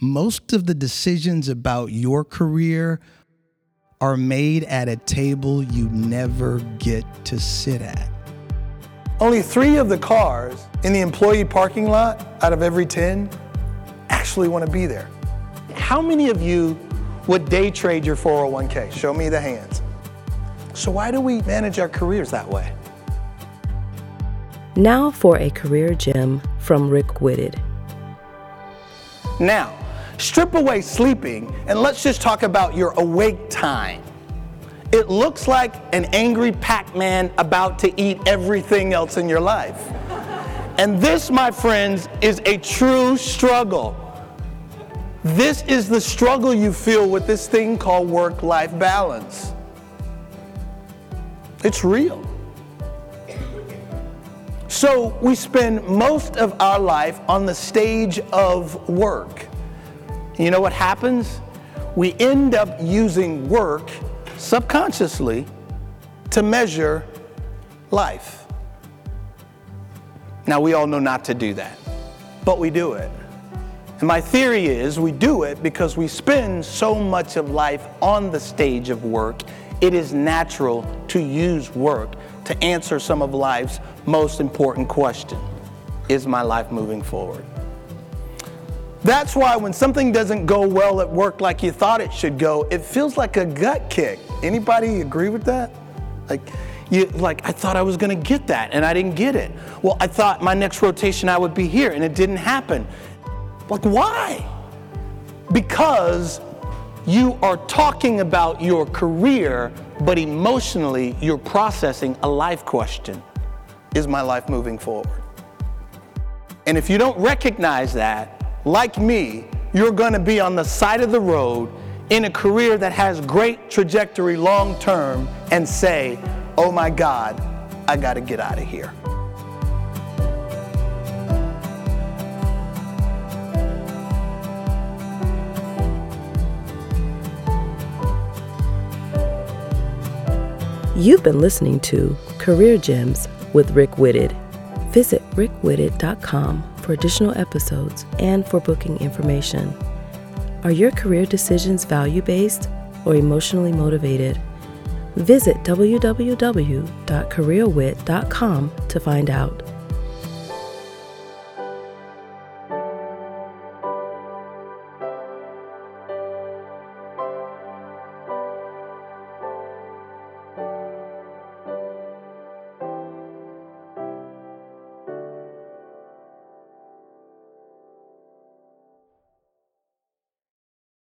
most of the decisions about your career are made at a table you never get to sit at. Only three of the cars in the employee parking lot out of every 10 actually want to be there. How many of you would day trade your 401k? Show me the hands. So, why do we manage our careers that way? Now for a career gem from Rick Whitted. Now, strip away sleeping and let's just talk about your awake time. It looks like an angry Pac Man about to eat everything else in your life. And this, my friends, is a true struggle. This is the struggle you feel with this thing called work life balance. It's real. So we spend most of our life on the stage of work. You know what happens? We end up using work subconsciously to measure life. Now, we all know not to do that, but we do it. And my theory is we do it because we spend so much of life on the stage of work, it is natural to use work to answer some of life's most important question Is my life moving forward? That's why when something doesn't go well at work like you thought it should go, it feels like a gut kick. Anybody agree with that? Like, you, like I thought I was going to get that and I didn't get it. Well, I thought my next rotation I would be here and it didn't happen. Like, why? Because you are talking about your career, but emotionally you're processing a life question Is my life moving forward? And if you don't recognize that, like me, you're going to be on the side of the road in a career that has great trajectory long term and say, oh my God, I got to get out of here. You've been listening to Career Gems with Rick Whitted. Visit rickwhitted.com for additional episodes and for booking information. Are your career decisions value based or emotionally motivated? Visit www.careerwit.com to find out.